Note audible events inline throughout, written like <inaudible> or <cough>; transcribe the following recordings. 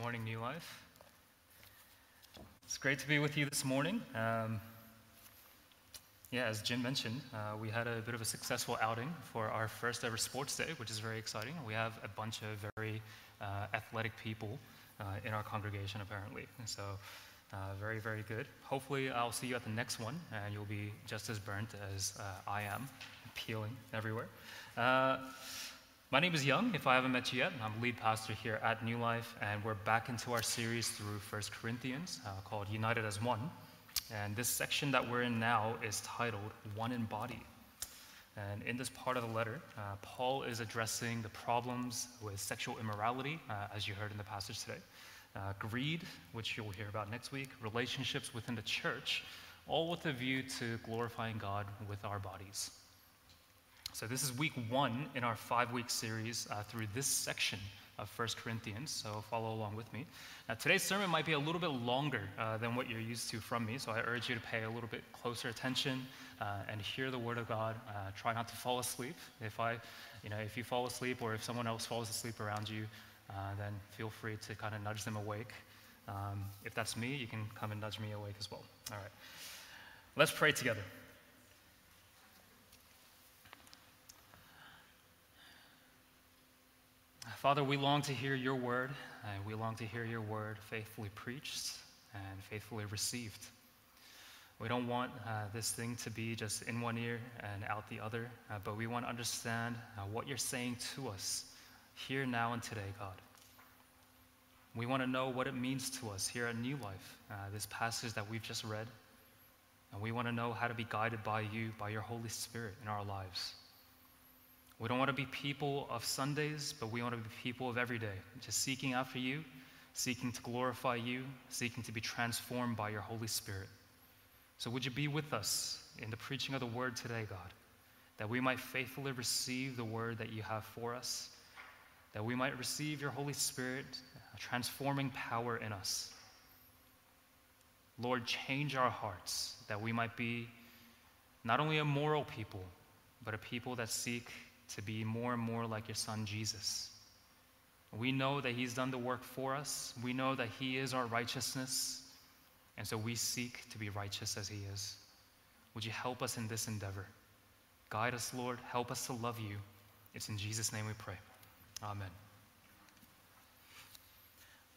Morning, New Life. It's great to be with you this morning. Um, yeah, as Jim mentioned, uh, we had a bit of a successful outing for our first ever sports day, which is very exciting. We have a bunch of very uh, athletic people uh, in our congregation, apparently. So, uh, very, very good. Hopefully, I'll see you at the next one, and you'll be just as burnt as uh, I am, peeling everywhere. My name is Young, if I haven't met you yet. I'm lead pastor here at New Life, and we're back into our series through 1 Corinthians uh, called United as One. And this section that we're in now is titled One in Body. And in this part of the letter, uh, Paul is addressing the problems with sexual immorality, uh, as you heard in the passage today, uh, greed, which you'll hear about next week, relationships within the church, all with a view to glorifying God with our bodies. So, this is week one in our five week series uh, through this section of 1 Corinthians. So, follow along with me. Now, today's sermon might be a little bit longer uh, than what you're used to from me, so I urge you to pay a little bit closer attention uh, and hear the word of God. Uh, try not to fall asleep. If I, you know, if you fall asleep or if someone else falls asleep around you, uh, then feel free to kind of nudge them awake. Um, if that's me, you can come and nudge me awake as well. All right. Let's pray together. Father, we long to hear your word, and we long to hear your word faithfully preached and faithfully received. We don't want uh, this thing to be just in one ear and out the other, uh, but we want to understand uh, what you're saying to us here, now, and today, God. We want to know what it means to us here at New Life, uh, this passage that we've just read. And we want to know how to be guided by you, by your Holy Spirit in our lives. We don't want to be people of Sundays, but we want to be people of every day, just seeking after you, seeking to glorify you, seeking to be transformed by your Holy Spirit. So, would you be with us in the preaching of the word today, God, that we might faithfully receive the word that you have for us, that we might receive your Holy Spirit, a transforming power in us. Lord, change our hearts that we might be not only a moral people, but a people that seek to be more and more like your son Jesus. We know that he's done the work for us. We know that he is our righteousness. And so we seek to be righteous as he is. Would you help us in this endeavor? Guide us, Lord. Help us to love you. It's in Jesus' name we pray. Amen.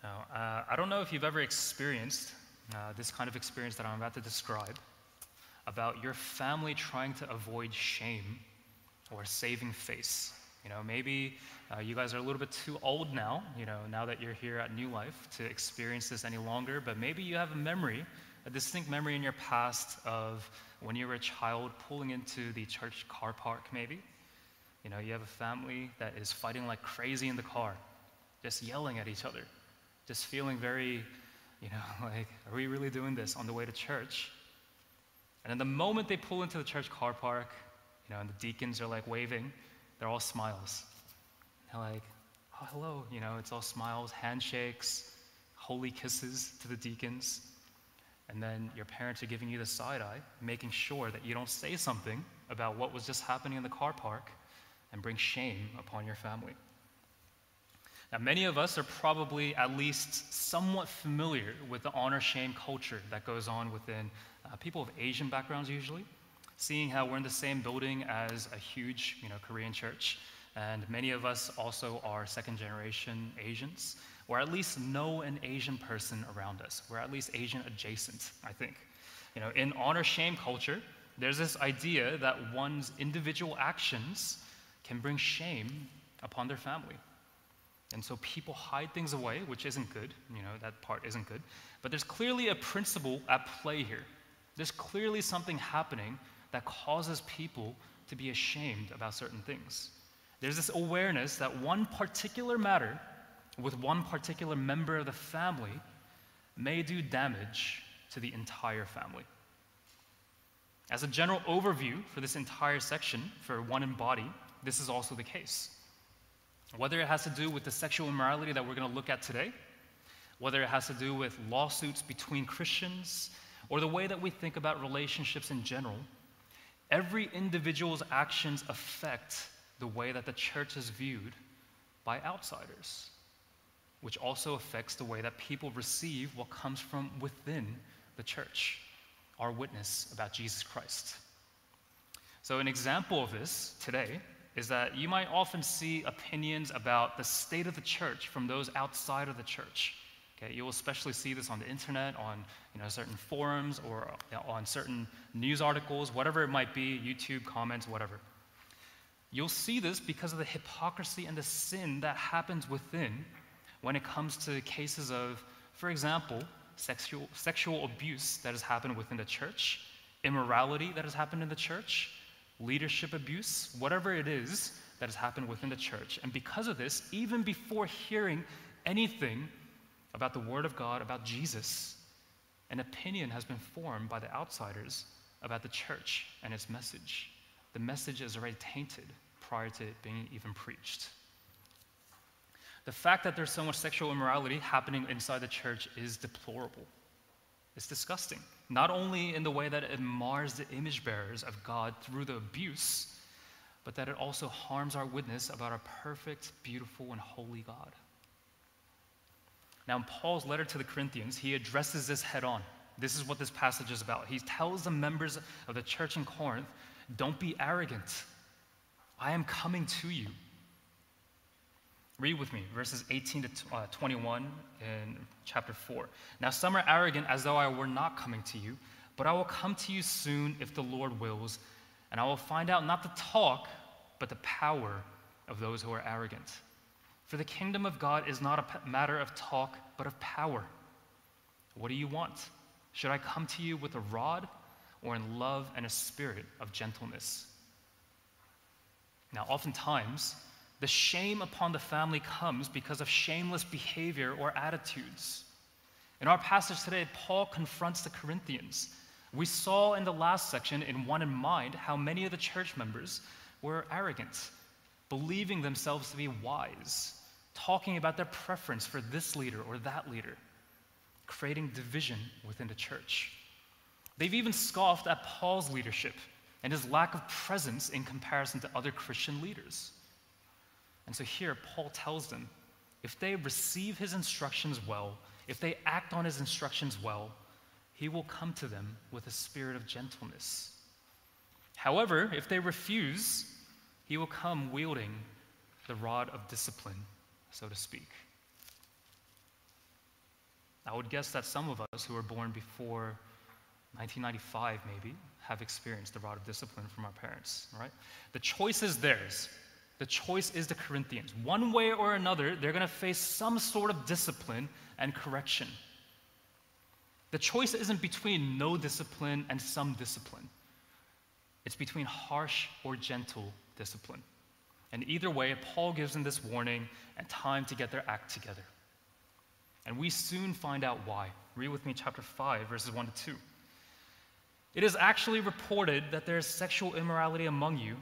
Now, uh, I don't know if you've ever experienced uh, this kind of experience that I'm about to describe about your family trying to avoid shame or saving face. You know, maybe uh, you guys are a little bit too old now, you know, now that you're here at New Life to experience this any longer, but maybe you have a memory, a distinct memory in your past of when you were a child pulling into the church car park, maybe. You know, you have a family that is fighting like crazy in the car, just yelling at each other, just feeling very, you know, <laughs> like, are we really doing this on the way to church? And then the moment they pull into the church car park, you know, and the deacons are like waving, they're all smiles. They're like, oh, hello, you know, it's all smiles, handshakes, holy kisses to the deacons. And then your parents are giving you the side eye, making sure that you don't say something about what was just happening in the car park and bring shame upon your family. Now, many of us are probably at least somewhat familiar with the honor shame culture that goes on within uh, people of Asian backgrounds, usually seeing how we're in the same building as a huge you know, Korean church, and many of us also are second generation Asians, or at least know an Asian person around us. We're at least Asian adjacent, I think. You know, in honor shame culture, there's this idea that one's individual actions can bring shame upon their family. And so people hide things away, which isn't good. You know, that part isn't good. But there's clearly a principle at play here. There's clearly something happening that causes people to be ashamed about certain things. There's this awareness that one particular matter with one particular member of the family may do damage to the entire family. As a general overview for this entire section, for one in body, this is also the case. Whether it has to do with the sexual immorality that we're going to look at today, whether it has to do with lawsuits between Christians, or the way that we think about relationships in general, Every individual's actions affect the way that the church is viewed by outsiders. which also affects the way that people receive what comes from within the church, our witness about Jesus Christ. So, an example of this today is that you might often see opinions about the state of the church from those outside of the church. Okay, you'll especially see this on the internet, on you know, certain forums, or on certain news articles, whatever it might be, YouTube comments, whatever. You'll see this because of the hypocrisy and the sin that happens within when it comes to cases of, for example, sexual, sexual abuse that has happened within the church, immorality that has happened in the church, leadership abuse, whatever it is that has happened within the church. And because of this, even before hearing anything about the Word of God, about Jesus, an opinion has been formed by the outsiders about the church and its message. The message is already tainted prior to it being even preached. The fact that there's so much sexual immorality happening inside the church is deplorable. It's disgusting. Not only in the way that it mars the image bearers of God through the abuse, but that it also harms our witness about our perfect, beautiful, and holy God. Now, in Paul's letter to the Corinthians, he addresses this head on. This is what this passage is about. He tells the members of the church in Corinth, don't be arrogant. I am coming to you. Read with me verses 18 to uh, 21 in chapter 4. Now, some are arrogant as though I were not coming to you, but I will come to you soon if the Lord wills, and I will find out not the talk, but the power of those who are arrogant. For the kingdom of God is not a matter of talk, but of power. What do you want? Should I come to you with a rod or in love and a spirit of gentleness? Now, oftentimes, the shame upon the family comes because of shameless behavior or attitudes. In our passage today, Paul confronts the Corinthians. We saw in the last section, in one in mind, how many of the church members were arrogant, believing themselves to be wise, talking about their preference for this leader or that leader, creating division within the church. They've even scoffed at Paul's leadership and his lack of presence in comparison to other Christian leaders. And so here, Paul tells them if they receive his instructions well, if they act on his instructions well, he will come to them with a spirit of gentleness. However, if they refuse, he will come wielding the rod of discipline, so to speak. I would guess that some of us who were born before 1995, maybe, have experienced the rod of discipline from our parents, right? The choice is theirs. The choice is the Corinthians. One way or another, they're going to face some sort of discipline and correction. The choice isn't between no discipline and some discipline, it's between harsh or gentle discipline. And either way, Paul gives them this warning and time to get their act together. And we soon find out why. Read with me chapter 5, verses 1 to 2. It is actually reported that there is sexual immorality among you,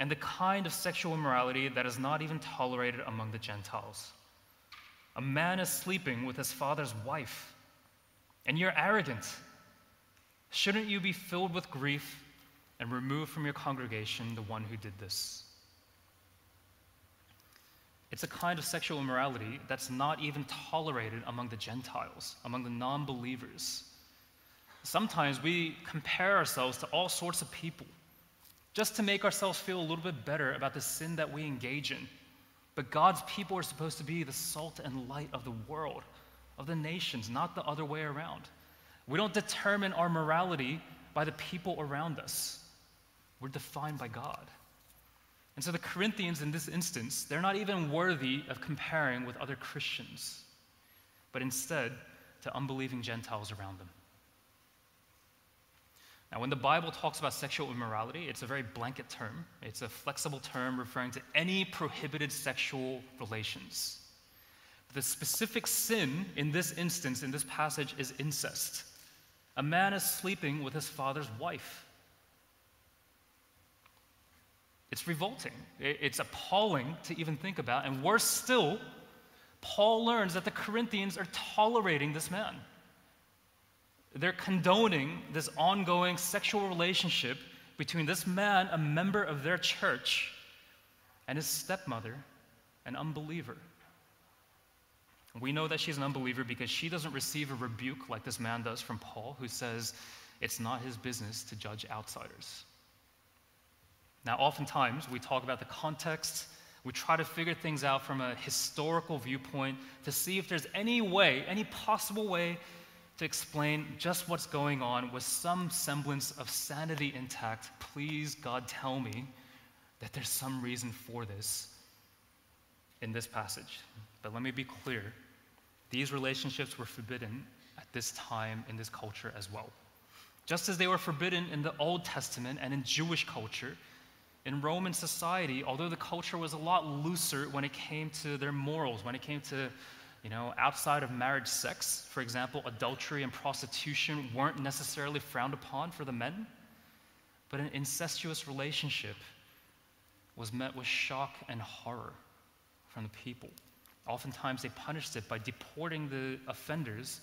and the kind of sexual immorality that is not even tolerated among the Gentiles. A man is sleeping with his father's wife, and you're arrogant. Shouldn't you be filled with grief and remove from your congregation the one who did this? It's a kind of sexual immorality that's not even tolerated among the Gentiles, among the non believers. Sometimes we compare ourselves to all sorts of people just to make ourselves feel a little bit better about the sin that we engage in. But God's people are supposed to be the salt and light of the world, of the nations, not the other way around. We don't determine our morality by the people around us, we're defined by God. And so the Corinthians, in this instance, they're not even worthy of comparing with other Christians, but instead to unbelieving Gentiles around them. Now, when the Bible talks about sexual immorality, it's a very blanket term. It's a flexible term referring to any prohibited sexual relations. The specific sin in this instance, in this passage, is incest. A man is sleeping with his father's wife. It's revolting. It's appalling to even think about. And worse still, Paul learns that the Corinthians are tolerating this man. They're condoning this ongoing sexual relationship between this man, a member of their church, and his stepmother, an unbeliever. We know that she's an unbeliever because she doesn't receive a rebuke like this man does from Paul, who says it's not his business to judge outsiders. Now, oftentimes we talk about the context, we try to figure things out from a historical viewpoint to see if there's any way, any possible way to explain just what's going on with some semblance of sanity intact. Please, God, tell me that there's some reason for this in this passage. But let me be clear these relationships were forbidden at this time in this culture as well. Just as they were forbidden in the Old Testament and in Jewish culture, in Roman society, although the culture was a lot looser when it came to their morals, when it came to, you know, outside of marriage sex, for example, adultery and prostitution weren't necessarily frowned upon for the men, but an incestuous relationship was met with shock and horror from the people. Oftentimes, they punished it by deporting the offenders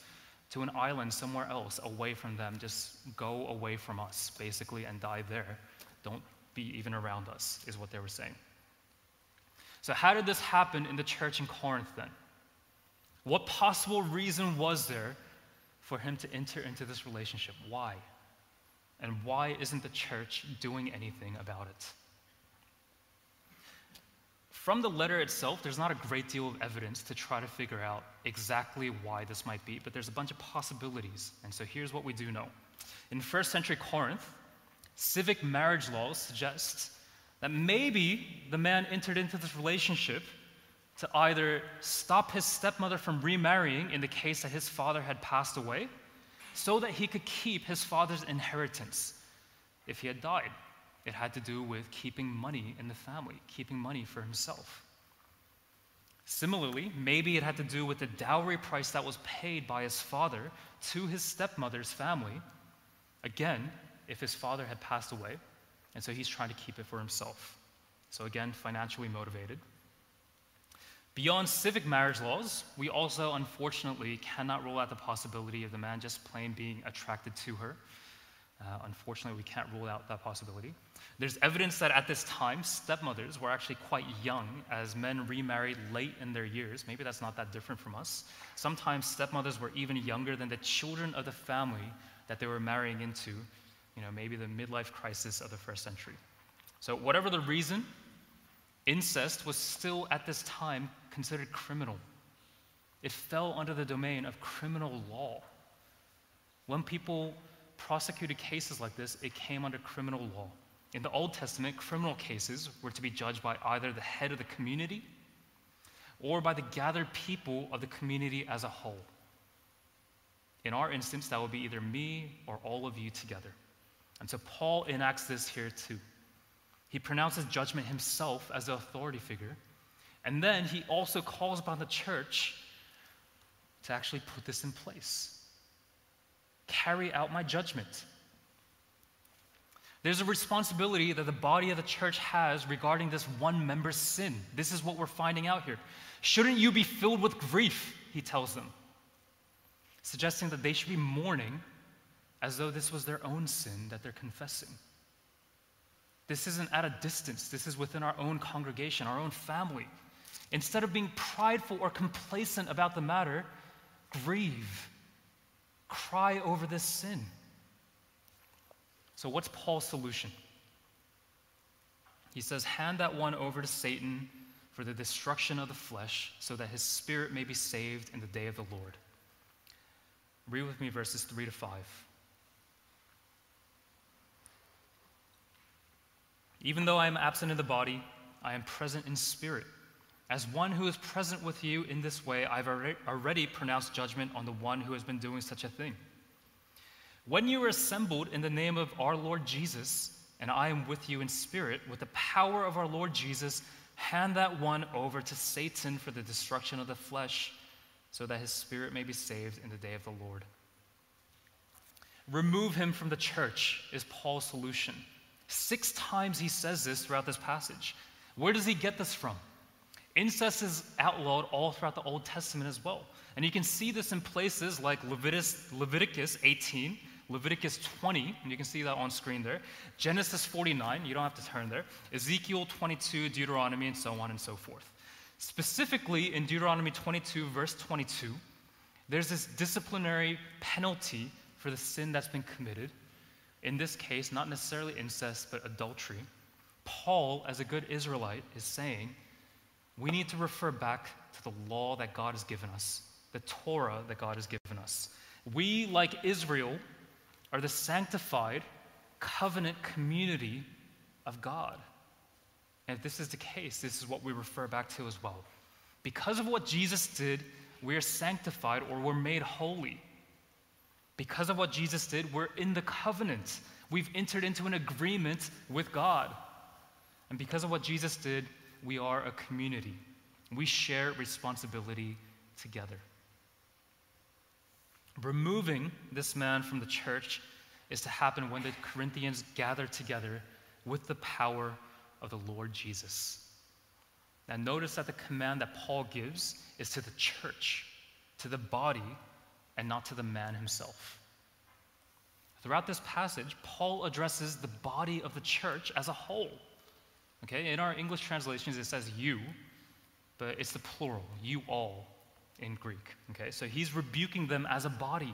to an island somewhere else away from them. Just go away from us, basically, and die there. Don't be even around us, is what they were saying. So, how did this happen in the church in Corinth then? What possible reason was there for him to enter into this relationship? Why? And why isn't the church doing anything about it? From the letter itself, there's not a great deal of evidence to try to figure out exactly why this might be, but there's a bunch of possibilities. And so here's what we do know. In first century Corinth, civic marriage laws suggest that maybe the man entered into this relationship to either stop his stepmother from remarrying in the case that his father had passed away, so that he could keep his father's inheritance if he had died. It had to do with keeping money in the family, keeping money for himself. Similarly, maybe it had to do with the dowry price that was paid by his father to his stepmother's family, again, if his father had passed away, and so he's trying to keep it for himself. So, again, financially motivated. Beyond civic marriage laws, we also unfortunately cannot rule out the possibility of the man just plain being attracted to her. Uh, unfortunately, we can't rule out that possibility. There's evidence that at this time, stepmothers were actually quite young as men remarried late in their years. Maybe that's not that different from us. Sometimes stepmothers were even younger than the children of the family that they were marrying into, you know, maybe the midlife crisis of the first century. So, whatever the reason, incest was still at this time considered criminal. It fell under the domain of criminal law. When people prosecuted cases like this, it came under criminal law. In the Old Testament, criminal cases were to be judged by either the head of the community or by the gathered people of the community as a whole. In our instance, that would be either me or all of you together. And so Paul enacts this here too. He pronounces judgment himself as the authority figure, and then he also calls upon the church to actually put this in place. Carry out my judgment. There's a responsibility that the body of the church has regarding this one member's sin. This is what we're finding out here. Shouldn't you be filled with grief? He tells them, suggesting that they should be mourning as though this was their own sin that they're confessing. This isn't at a distance, this is within our own congregation, our own family. Instead of being prideful or complacent about the matter, grieve, cry over this sin. So, what's Paul's solution? He says, Hand that one over to Satan for the destruction of the flesh, so that his spirit may be saved in the day of the Lord. Read with me verses 3 to 5. Even though I am absent in the body, I am present in spirit. As one who is present with you in this way, I've already pronounced judgment on the one who has been doing such a thing. When you are assembled in the name of our Lord Jesus, and I am with you in spirit, with the power of our Lord Jesus, hand that one over to Satan for the destruction of the flesh, so that his spirit may be saved in the day of the Lord. Remove him from the church is Paul's solution. Six times he says this throughout this passage. Where does he get this from? Incest is outlawed all throughout the Old Testament as well. And you can see this in places like Leviticus, Leviticus 18, Leviticus 20, and you can see that on screen there, Genesis 49, you don't have to turn there, Ezekiel 22, Deuteronomy, and so on and so forth. Specifically, in Deuteronomy 22, verse 22, there's this disciplinary penalty for the sin that's been committed. In this case, not necessarily incest, but adultery. Paul, as a good Israelite, is saying we need to refer back to the law that God has given us, the Torah that God has given us. We, like Israel, are the sanctified covenant community of God. And if this is the case, this is what we refer back to as well. Because of what Jesus did, we're sanctified or we're made holy. Because of what Jesus did, we're in the covenant. We've entered into an agreement with God. And because of what Jesus did, we are a community. We share responsibility together. Removing this man from the church is to happen when the Corinthians gather together with the power of the Lord Jesus. Now, notice that the command that Paul gives is to the church, to the body, and not to the man himself. Throughout this passage, Paul addresses the body of the church as a whole. Okay, in our English translations, it says you, but it's the plural, you all in Greek. Okay, so he's rebuking them as a body.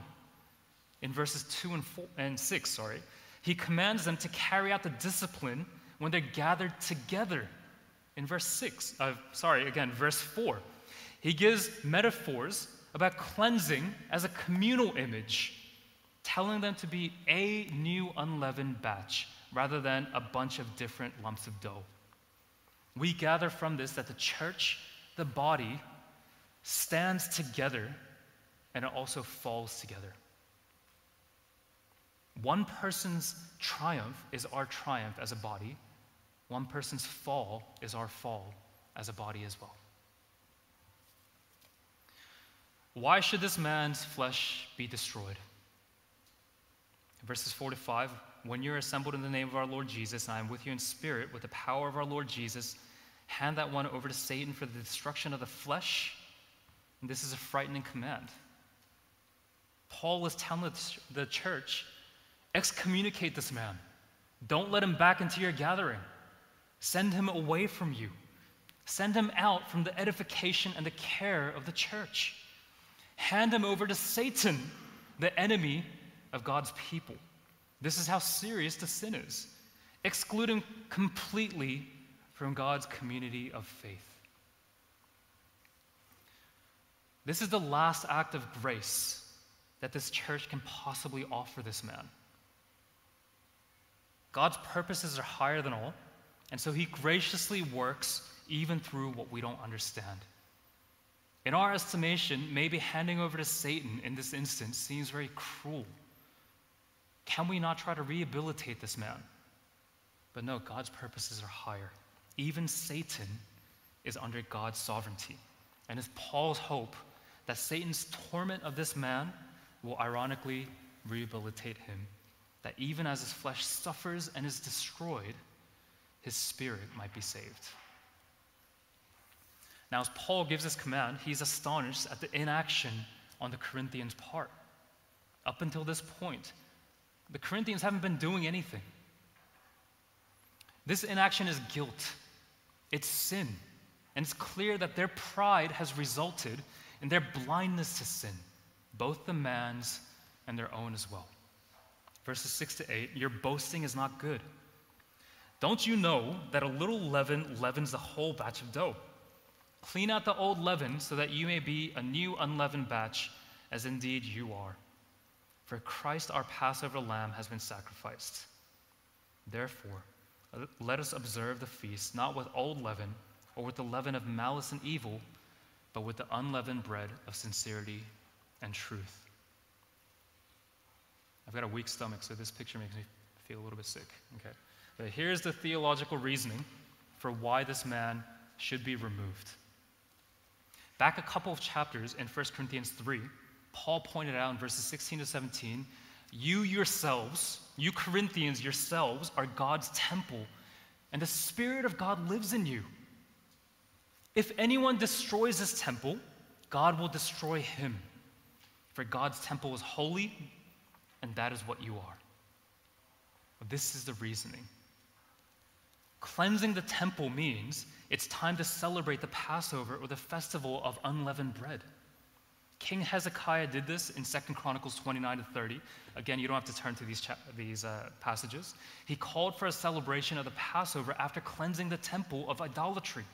In verses 2 and, four, and 6, sorry, he commands them to carry out the discipline when they're gathered together. In verse 6, uh, sorry, again, verse 4, he gives metaphors about cleansing as a communal image, telling them to be a new unleavened batch rather than a bunch of different lumps of dough. We gather from this that the church, the body, stands together and it also falls together. One person's triumph is our triumph as a body, one person's fall is our fall as a body as well. Why should this man's flesh be destroyed? Verses 4 to 5 When you're assembled in the name of our Lord Jesus, and I am with you in spirit with the power of our Lord Jesus, hand that one over to Satan for the destruction of the flesh. And this is a frightening command. Paul was telling the church excommunicate this man, don't let him back into your gathering. Send him away from you. Send him out from the edification and the care of the church. Hand him over to Satan, the enemy of God's people. This is how serious the sin is. Exclude him completely from God's community of faith. This is the last act of grace that this church can possibly offer this man. God's purposes are higher than all. And so he graciously works even through what we don't understand. In our estimation, maybe handing over to Satan in this instance seems very cruel. Can we not try to rehabilitate this man? But no, God's purposes are higher. Even Satan is under God's sovereignty. And it's Paul's hope that Satan's torment of this man will ironically rehabilitate him. That even as his flesh suffers and is destroyed, his spirit might be saved. Now, as Paul gives this command, he's astonished at the inaction on the Corinthians' part. Up until this point, the Corinthians haven't been doing anything. This inaction is guilt, it's sin. And it's clear that their pride has resulted in their blindness to sin, both the man's and their own as well. Verses 6 to 8 Your boasting is not good. Don't you know that a little leaven leavens the whole batch of dough? Clean out the old leaven so that you may be a new unleavened batch, as indeed you are. For Christ, our Passover lamb, has been sacrificed. Therefore, let us observe the feast not with old leaven or with the leaven of malice and evil, but with the unleavened bread of sincerity and truth. I've got a weak stomach, so this picture makes me feel a little bit sick. Okay. But here's the theological reasoning for why this man should be removed. Back a couple of chapters in 1 Corinthians 3, Paul pointed out in verses 16 to 17 you yourselves, you Corinthians yourselves, are God's temple, and the Spirit of God lives in you. If anyone destroys this temple, God will destroy him. For God's temple is holy, and that is what you are. This is the reasoning. Cleansing the temple means it's time to celebrate the Passover or the festival of unleavened bread. King Hezekiah did this in 2 Chronicles 29 to 30. Again, you don't have to turn to these, cha- these uh, passages. He called for a celebration of the Passover after cleansing the temple of idolatry.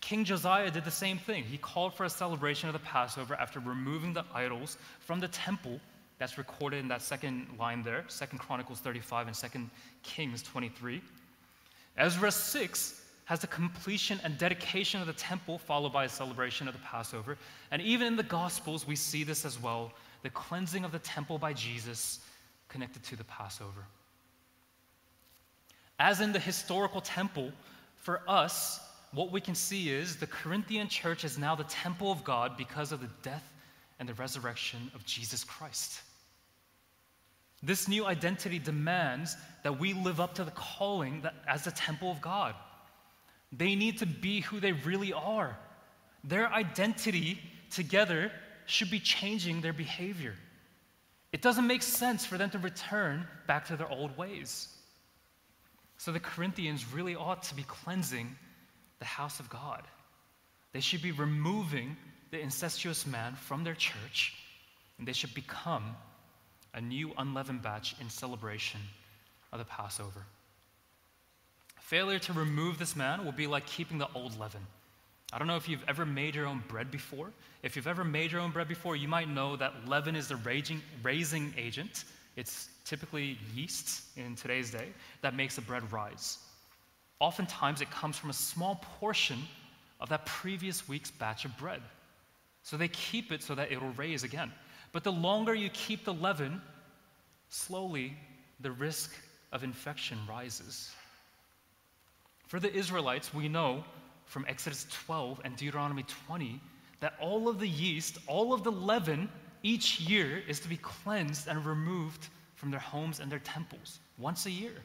King Josiah did the same thing. He called for a celebration of the Passover after removing the idols from the temple. That's recorded in that second line there, 2 Chronicles 35 and 2 Kings 23. Ezra 6 has the completion and dedication of the temple, followed by a celebration of the Passover. And even in the Gospels, we see this as well the cleansing of the temple by Jesus connected to the Passover. As in the historical temple, for us, what we can see is the Corinthian church is now the temple of God because of the death and the resurrection of Jesus Christ. This new identity demands that we live up to the calling that, as the temple of God. They need to be who they really are. Their identity together should be changing their behavior. It doesn't make sense for them to return back to their old ways. So the Corinthians really ought to be cleansing the house of God. They should be removing the incestuous man from their church, and they should become a new unleavened batch in celebration of the Passover. Failure to remove this man will be like keeping the old leaven. I don't know if you've ever made your own bread before. If you've ever made your own bread before, you might know that leaven is the raging, raising agent. It's typically yeast in today's day that makes the bread rise. Oftentimes, it comes from a small portion of that previous week's batch of bread. So they keep it so that it'll raise again. But the longer you keep the leaven, slowly the risk of infection rises. For the Israelites, we know from Exodus 12 and Deuteronomy 20 that all of the yeast, all of the leaven each year is to be cleansed and removed from their homes and their temples once a year.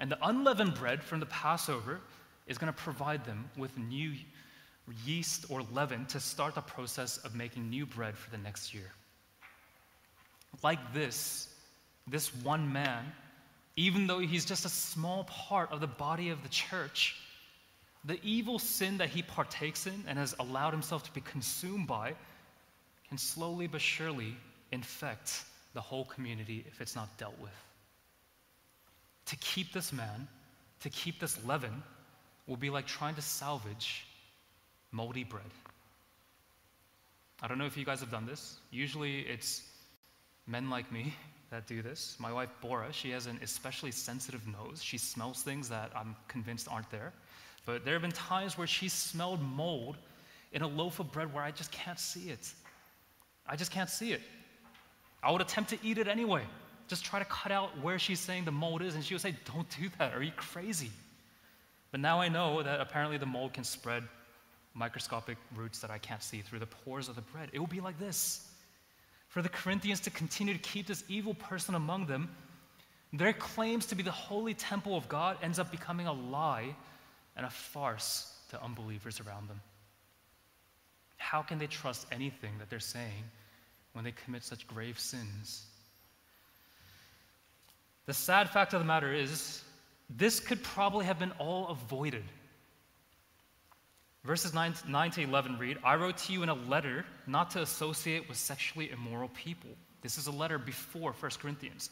And the unleavened bread from the Passover is going to provide them with new yeast or leaven to start the process of making new bread for the next year. Like this, this one man even though he's just a small part of the body of the church, the evil sin that he partakes in and has allowed himself to be consumed by can slowly but surely infect the whole community if it's not dealt with. To keep this man, to keep this leaven, will be like trying to salvage moldy bread. I don't know if you guys have done this. Usually it's men like me that do this. My wife, Bora, she has an especially sensitive nose. She smells things that I'm convinced aren't there. But there have been times where she smelled mold in a loaf of bread where I just can't see it. I just can't see it. I would attempt to eat it anyway. Just try to cut out where she's saying the mold is, and she would say, Don't do that. Are you crazy? But now I know that apparently the mold can spread microscopic roots that I can't see through the pores of the bread. It will be like this for the Corinthians to continue to keep this evil person among them, their claims to be the holy temple of God ends up becoming a lie and a farce to unbelievers around them. How can they trust anything that they're saying when they commit such grave sins? The sad fact of the matter is, this could probably have been all avoided Verses 9, 9 to 11 read I wrote to you in a letter not to associate with sexually immoral people. This is a letter before 1 Corinthians.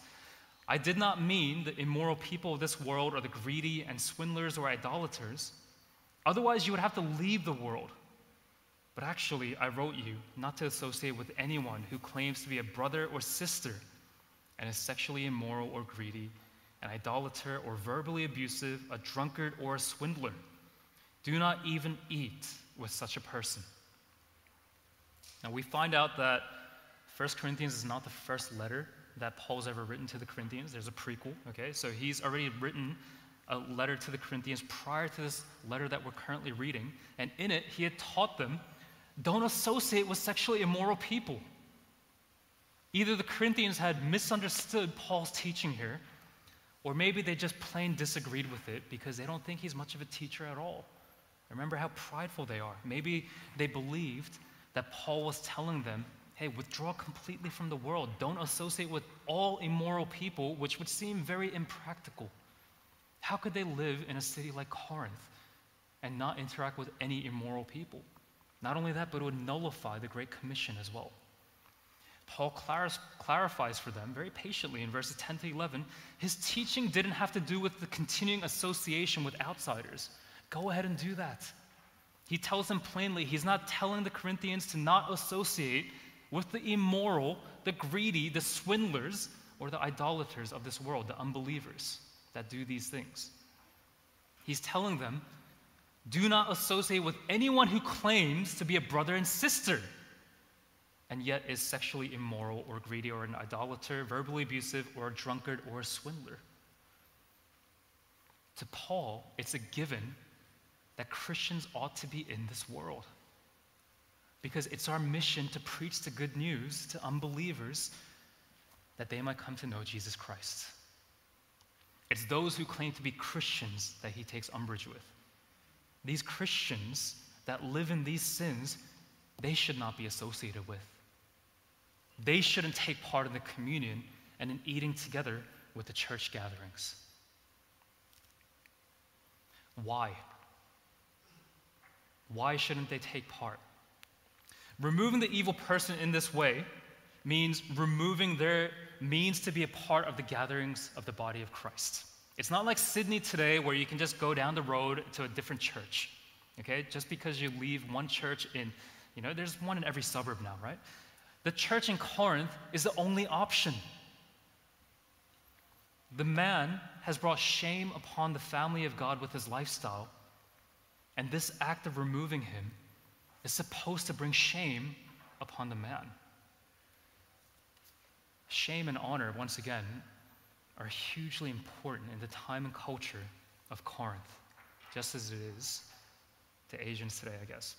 I did not mean the immoral people of this world or the greedy and swindlers or idolaters. Otherwise, you would have to leave the world. But actually, I wrote you not to associate with anyone who claims to be a brother or sister and is sexually immoral or greedy, an idolater or verbally abusive, a drunkard or a swindler. Do not even eat with such a person. Now, we find out that 1 Corinthians is not the first letter that Paul's ever written to the Corinthians. There's a prequel, okay? So he's already written a letter to the Corinthians prior to this letter that we're currently reading. And in it, he had taught them don't associate with sexually immoral people. Either the Corinthians had misunderstood Paul's teaching here, or maybe they just plain disagreed with it because they don't think he's much of a teacher at all. Remember how prideful they are. Maybe they believed that Paul was telling them, hey, withdraw completely from the world. Don't associate with all immoral people, which would seem very impractical. How could they live in a city like Corinth and not interact with any immoral people? Not only that, but it would nullify the Great Commission as well. Paul clarifies for them very patiently in verses 10 to 11 his teaching didn't have to do with the continuing association with outsiders. Go ahead and do that. He tells them plainly he's not telling the Corinthians to not associate with the immoral, the greedy, the swindlers, or the idolaters of this world, the unbelievers that do these things. He's telling them do not associate with anyone who claims to be a brother and sister and yet is sexually immoral or greedy or an idolater, verbally abusive or a drunkard or a swindler. To Paul, it's a given that Christians ought to be in this world. Because it's our mission to preach the good news to unbelievers that they might come to know Jesus Christ. It's those who claim to be Christians that he takes umbrage with. These Christians that live in these sins, they should not be associated with. They shouldn't take part in the communion and in eating together with the church gatherings. Why? Why shouldn't they take part? Removing the evil person in this way means removing their means to be a part of the gatherings of the body of Christ. It's not like Sydney today where you can just go down the road to a different church. Okay? Just because you leave one church in, you know, there's one in every suburb now, right? The church in Corinth is the only option. The man has brought shame upon the family of God with his lifestyle, and this act of removing him is supposed to bring shame upon the man. Shame and honor, once again, are hugely important in the time and culture of Corinth, just as it is to Asians today, I guess.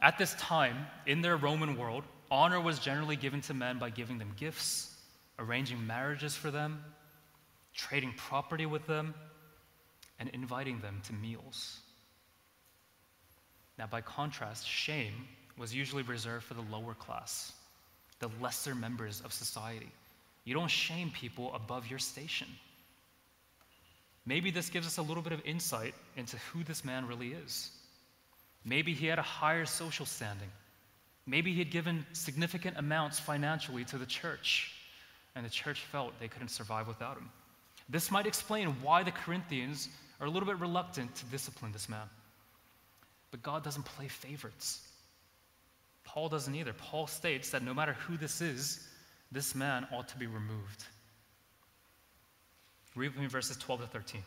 At this time, in their Roman world, honor was generally given to men by giving them gifts, arranging marriages for them, trading property with them, and inviting them to meals. Now, by contrast, shame was usually reserved for the lower class, the lesser members of society. You don't shame people above your station. Maybe this gives us a little bit of insight into who this man really is. Maybe he had a higher social standing. Maybe he had given significant amounts financially to the church, and the church felt they couldn't survive without him. This might explain why the Corinthians are a little bit reluctant to discipline this man. But God doesn't play favorites. Paul doesn't either. Paul states that no matter who this is, this man ought to be removed. Read with me verses 12 to 13.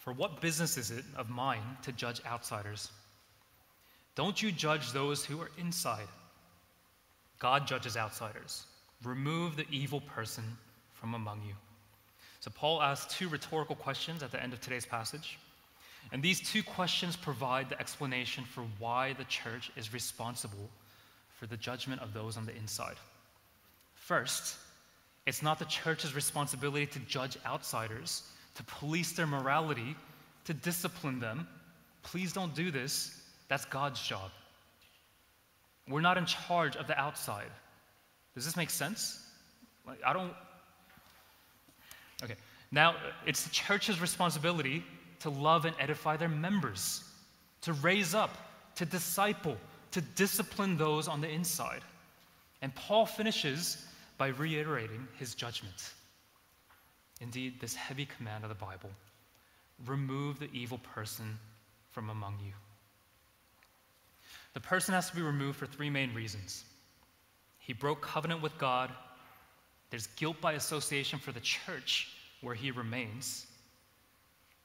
For what business is it of mine to judge outsiders? Don't you judge those who are inside. God judges outsiders. Remove the evil person from among you. So, Paul asks two rhetorical questions at the end of today's passage. And these two questions provide the explanation for why the church is responsible for the judgment of those on the inside. First, it's not the church's responsibility to judge outsiders, to police their morality, to discipline them. Please don't do this. That's God's job. We're not in charge of the outside. Does this make sense? Like, I don't. Okay. Now, it's the church's responsibility to love and edify their members, to raise up, to disciple, to discipline those on the inside. And Paul finishes by reiterating his judgment. Indeed, this heavy command of the Bible remove the evil person from among you. The person has to be removed for three main reasons. He broke covenant with God, there's guilt by association for the church where he remains,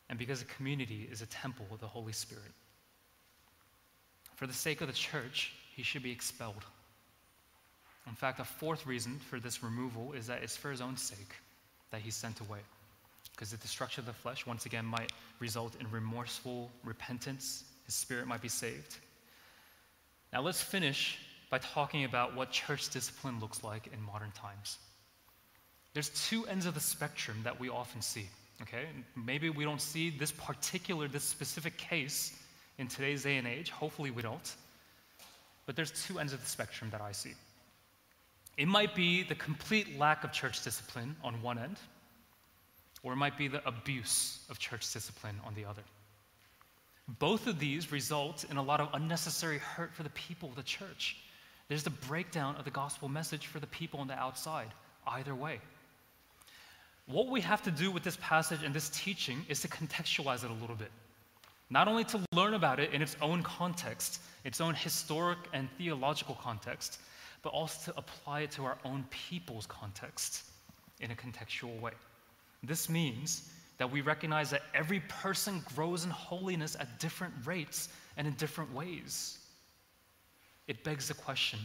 and because the community is a temple of the Holy Spirit. For the sake of the church, he should be expelled. In fact, a fourth reason for this removal is that it's for his own sake that he's sent away. Because the destruction of the flesh, once again, might result in remorseful repentance. His spirit might be saved. Now, let's finish by talking about what church discipline looks like in modern times. There's two ends of the spectrum that we often see, okay? Maybe we don't see this particular, this specific case in today's day and age. Hopefully, we don't. But there's two ends of the spectrum that I see. It might be the complete lack of church discipline on one end, or it might be the abuse of church discipline on the other. Both of these result in a lot of unnecessary hurt for the people of the church. There's the breakdown of the gospel message for the people on the outside, either way. What we have to do with this passage and this teaching is to contextualize it a little bit. Not only to learn about it in its own context, its own historic and theological context, but also to apply it to our own people's context in a contextual way. This means that we recognize that every person grows in holiness at different rates and in different ways. It begs the question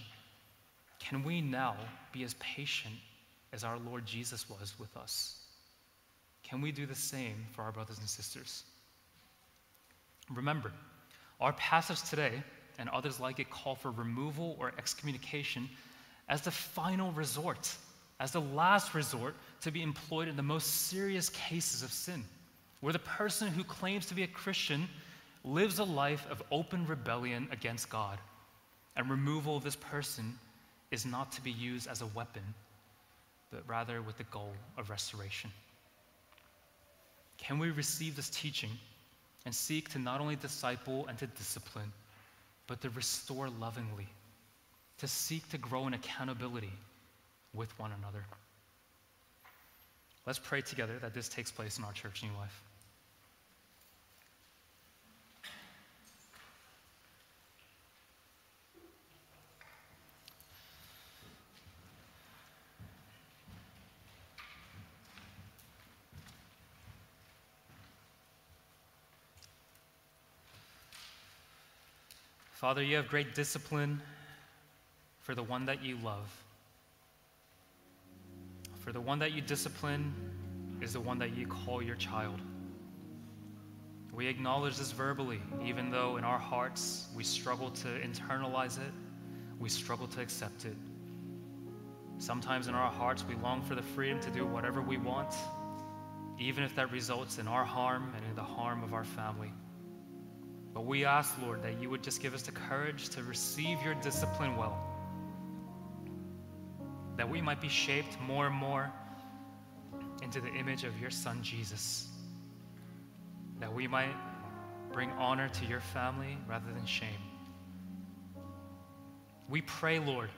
can we now be as patient as our Lord Jesus was with us? Can we do the same for our brothers and sisters? Remember, our passage today and others like it call for removal or excommunication as the final resort, as the last resort to be employed in the most serious cases of sin, where the person who claims to be a Christian lives a life of open rebellion against God. And removal of this person is not to be used as a weapon, but rather with the goal of restoration. Can we receive this teaching and seek to not only disciple and to discipline, but to restore lovingly, to seek to grow in accountability with one another? Let's pray together that this takes place in our church new life. Father, you have great discipline for the one that you love. For the one that you discipline is the one that you call your child. We acknowledge this verbally, even though in our hearts we struggle to internalize it, we struggle to accept it. Sometimes in our hearts we long for the freedom to do whatever we want, even if that results in our harm and in the harm of our family. But we ask, Lord, that you would just give us the courage to receive your discipline well, that we might be shaped more and more into the image of your Son, Jesus, that we might bring honor to your family rather than shame. We pray, Lord,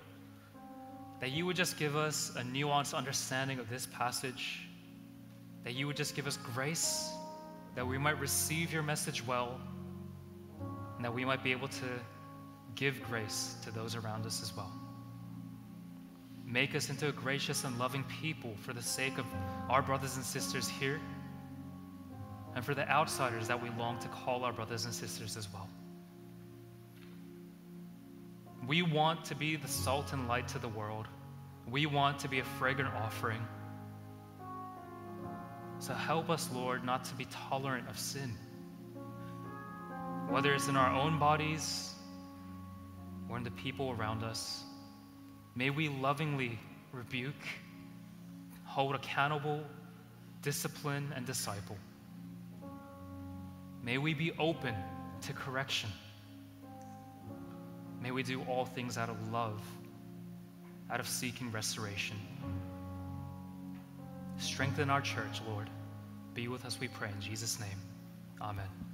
that you would just give us a nuanced understanding of this passage, that you would just give us grace, that we might receive your message well and that we might be able to give grace to those around us as well. Make us into a gracious and loving people for the sake of our brothers and sisters here and for the outsiders that we long to call our brothers and sisters as well. We want to be the salt and light to the world. We want to be a fragrant offering. So help us, Lord, not to be tolerant of sin whether it's in our own bodies or in the people around us. May we lovingly rebuke, hold accountable, discipline, and disciple. May we be open to correction. May we do all things out of love, out of seeking restoration. Strengthen our church, Lord. Be with us, we pray. In Jesus' name, amen.